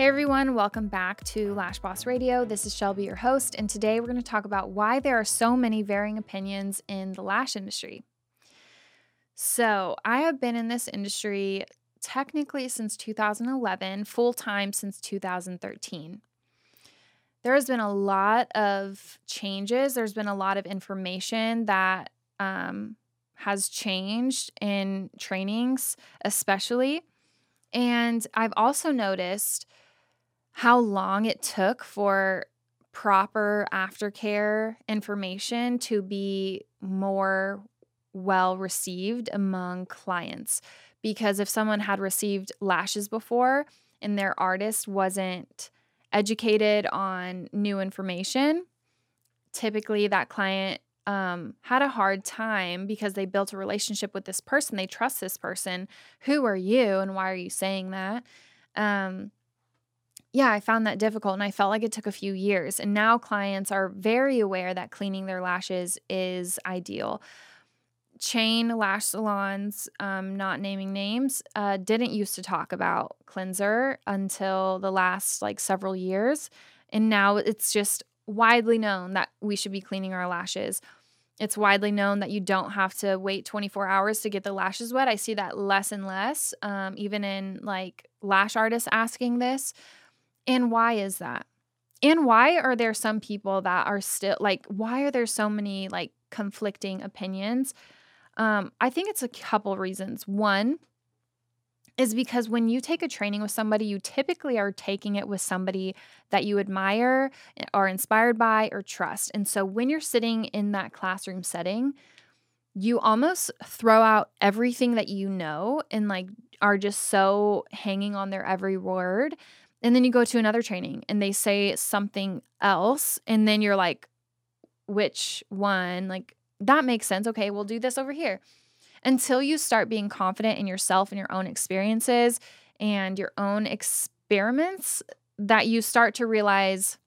Hey everyone, welcome back to Lash Boss Radio. This is Shelby, your host, and today we're going to talk about why there are so many varying opinions in the lash industry. So, I have been in this industry technically since 2011, full time since 2013. There has been a lot of changes, there's been a lot of information that um, has changed in trainings, especially. And I've also noticed how long it took for proper aftercare information to be more well received among clients. Because if someone had received lashes before and their artist wasn't educated on new information, typically that client um, had a hard time because they built a relationship with this person. They trust this person. Who are you and why are you saying that? Um, yeah, I found that difficult and I felt like it took a few years. And now clients are very aware that cleaning their lashes is ideal. Chain lash salons, um, not naming names, uh, didn't used to talk about cleanser until the last like several years. And now it's just widely known that we should be cleaning our lashes. It's widely known that you don't have to wait 24 hours to get the lashes wet. I see that less and less, um, even in like lash artists asking this. And why is that? And why are there some people that are still like, why are there so many like conflicting opinions? Um, I think it's a couple reasons. One is because when you take a training with somebody, you typically are taking it with somebody that you admire, are inspired by, or trust. And so when you're sitting in that classroom setting, you almost throw out everything that you know and like are just so hanging on their every word and then you go to another training and they say something else. And then you're like, which one? Like, that makes sense. Okay, we'll do this over here. Until you start being confident in yourself and your own experiences and your own experiments, that you start to realize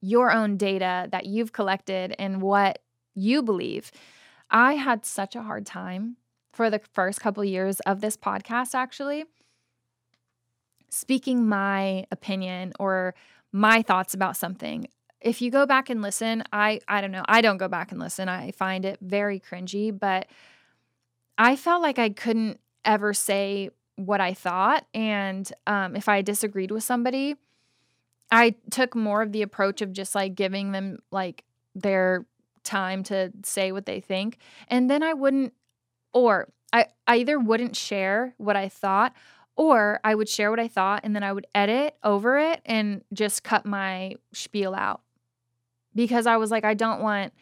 your own data that you've collected and what you believe. I had such a hard time for the first couple years of this podcast, actually speaking my opinion or my thoughts about something. If you go back and listen, I I don't know. I don't go back and listen. I find it very cringy, but I felt like I couldn't ever say what I thought and um, if I disagreed with somebody, I took more of the approach of just like giving them like their time to say what they think. And then I wouldn't, or I, I either wouldn't share what I thought or I would share what I thought and then I would edit over it and just cut my spiel out. Because I was like, I don't want,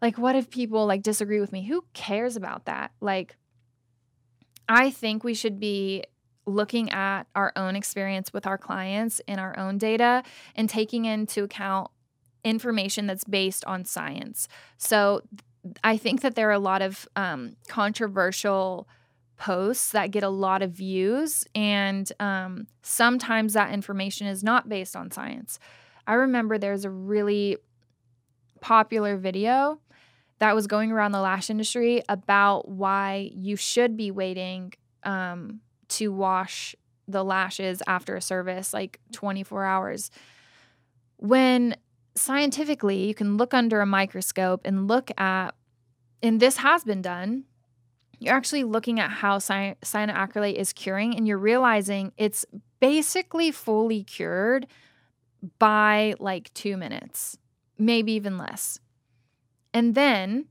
like, what if people like disagree with me? Who cares about that? Like, I think we should be looking at our own experience with our clients and our own data and taking into account information that's based on science. So I think that there are a lot of um, controversial posts that get a lot of views, and um, sometimes that information is not based on science. I remember there's a really popular video that was going around the lash industry about why you should be waiting um, to wash the lashes after a service, like 24 hours. When scientifically, you can look under a microscope and look at, and this has been done, you're actually looking at how cy- cyanoacrylate is curing and you're realizing it's basically fully cured by like two minutes, maybe even less. And then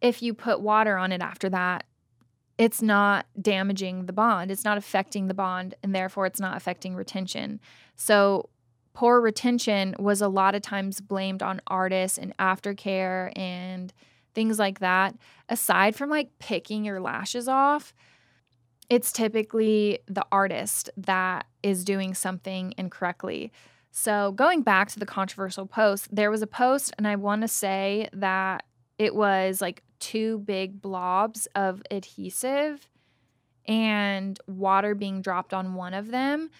if you put water on it after that, it's not damaging the bond. It's not affecting the bond, and therefore it's not affecting retention. So, poor retention was a lot of times blamed on artists and aftercare and things like that, aside from like picking your lashes off, it's typically the artist that is doing something incorrectly. So, going back to the controversial post, there was a post, and I want to say that it was like two big blobs of adhesive and water being dropped on one of them.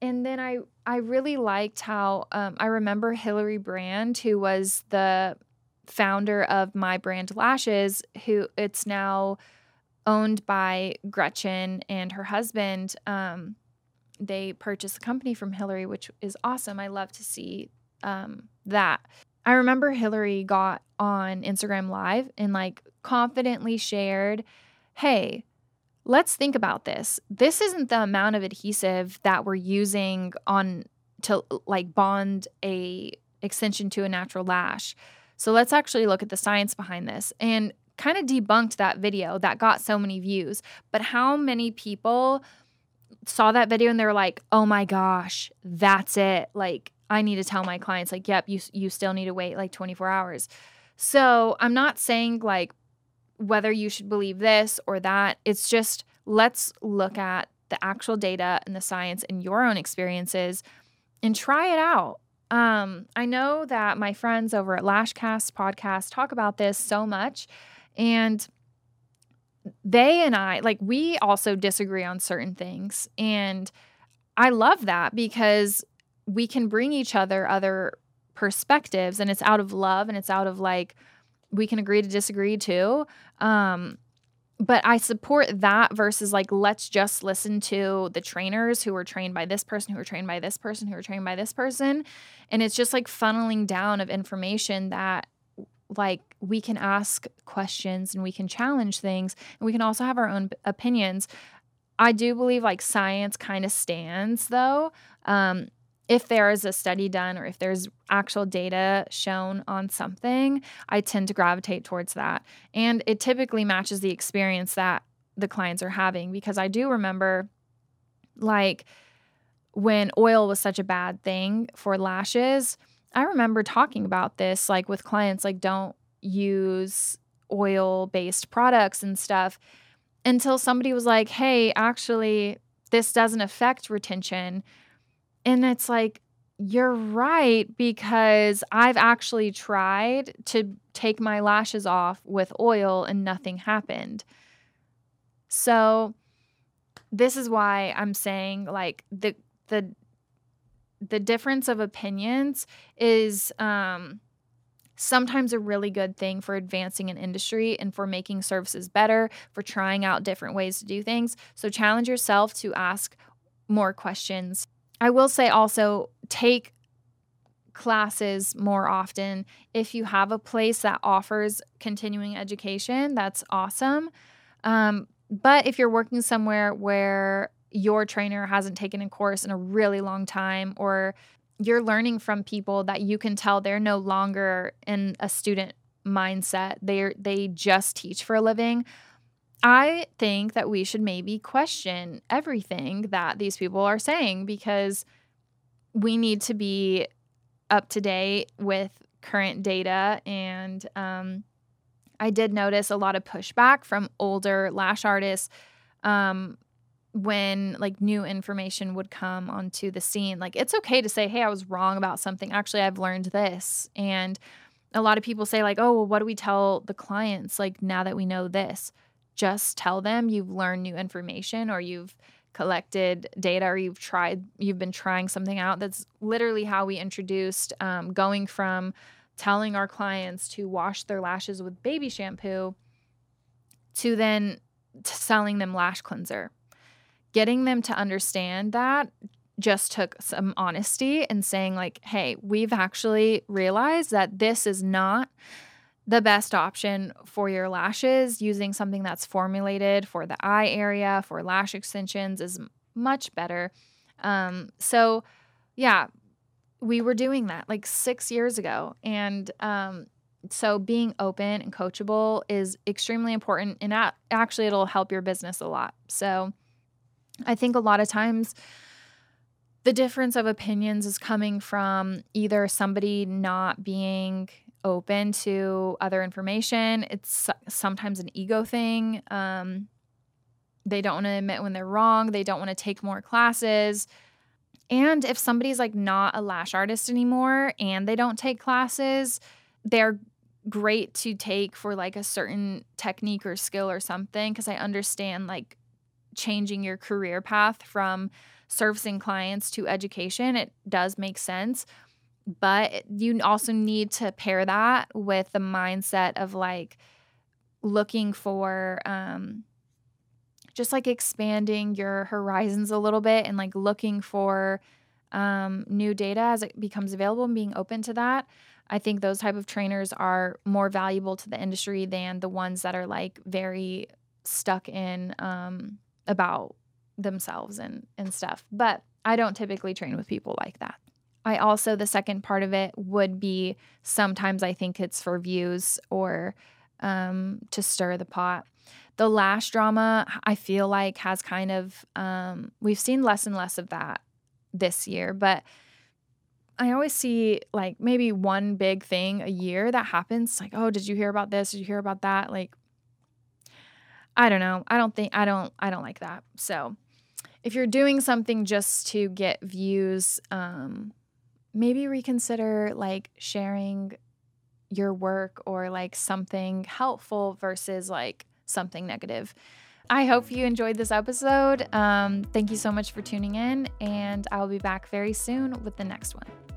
And then I I really liked how um, I remember Hillary Brand, who was the founder of My Brand Lashes, who it's now owned by Gretchen and her husband. Um, they purchased the company from Hillary, which is awesome. I love to see um, that. I remember Hillary got on Instagram Live and like confidently shared, hey, let's think about this. This isn't the amount of adhesive that we're using on to like bond a extension to a natural lash. So let's actually look at the science behind this and kind of debunked that video that got so many views. But how many people saw that video and they were like, "Oh my gosh, that's it." Like I need to tell my clients like, "Yep, you you still need to wait like 24 hours." So, I'm not saying like whether you should believe this or that. It's just let's look at the actual data and the science and your own experiences and try it out. Um, I know that my friends over at Lashcast podcast talk about this so much, and they and I, like, we also disagree on certain things. And I love that because we can bring each other other perspectives, and it's out of love and it's out of like, we can agree to disagree too. Um, but I support that versus like, let's just listen to the trainers who were trained by this person, who were trained by this person, who were trained by this person. And it's just like funneling down of information that like we can ask questions and we can challenge things and we can also have our own opinions. I do believe like science kind of stands though. Um, if there is a study done or if there's actual data shown on something, I tend to gravitate towards that. And it typically matches the experience that the clients are having because I do remember like when oil was such a bad thing for lashes, I remember talking about this like with clients like don't use oil based products and stuff until somebody was like, "Hey, actually this doesn't affect retention." And it's like, you're right, because I've actually tried to take my lashes off with oil and nothing happened. So, this is why I'm saying like the the the difference of opinions is um sometimes a really good thing for advancing an industry and for making services better, for trying out different ways to do things. So challenge yourself to ask more questions I will say also take classes more often. If you have a place that offers continuing education, that's awesome. Um, but if you're working somewhere where your trainer hasn't taken a course in a really long time, or you're learning from people that you can tell they're no longer in a student mindset, they they just teach for a living. I think that we should maybe question everything that these people are saying because we need to be up to date with current data. And um, I did notice a lot of pushback from older lash artists um, when like new information would come onto the scene. Like it's okay to say, "Hey, I was wrong about something. Actually, I've learned this." And a lot of people say like, "Oh, well, what do we tell the clients like now that we know this?" Just tell them you've learned new information or you've collected data or you've tried you've been trying something out. That's literally how we introduced um, going from telling our clients to wash their lashes with baby shampoo to then selling them lash cleanser. Getting them to understand that just took some honesty and saying like hey we've actually realized that this is not the best option for your lashes using something that's formulated for the eye area for lash extensions is much better. Um, so yeah we were doing that like six years ago and um, so being open and coachable is extremely important and actually it'll help your business a lot. So i think a lot of times the difference of opinions is coming from either somebody not being open to other information. It's sometimes an ego thing. Um, they don't want to admit when they're wrong. They don't want to take more classes. And if somebody's like not a lash artist anymore and they don't take classes, they're great to take for like a certain technique or skill or something. Cause I understand like changing your career path from servicing clients to education, it does make sense but you also need to pair that with the mindset of like looking for um, just like expanding your horizons a little bit and like looking for um, new data as it becomes available and being open to that. I think those type of trainers are more valuable to the industry than the ones that are like very stuck in um, about themselves and and stuff. But I don't typically train with people like that. I also the second part of it would be sometimes I think it's for views or um, to stir the pot. The lash drama I feel like has kind of um, we've seen less and less of that this year, but I always see like maybe one big thing a year that happens. Like, oh, did you hear about this? Did you hear about that? Like, I don't know. I don't think I don't I don't like that. So if you're doing something just to get views, um, maybe reconsider like sharing your work or like something helpful versus like something negative. I hope you enjoyed this episode. Um, thank you so much for tuning in, and I'll be back very soon with the next one.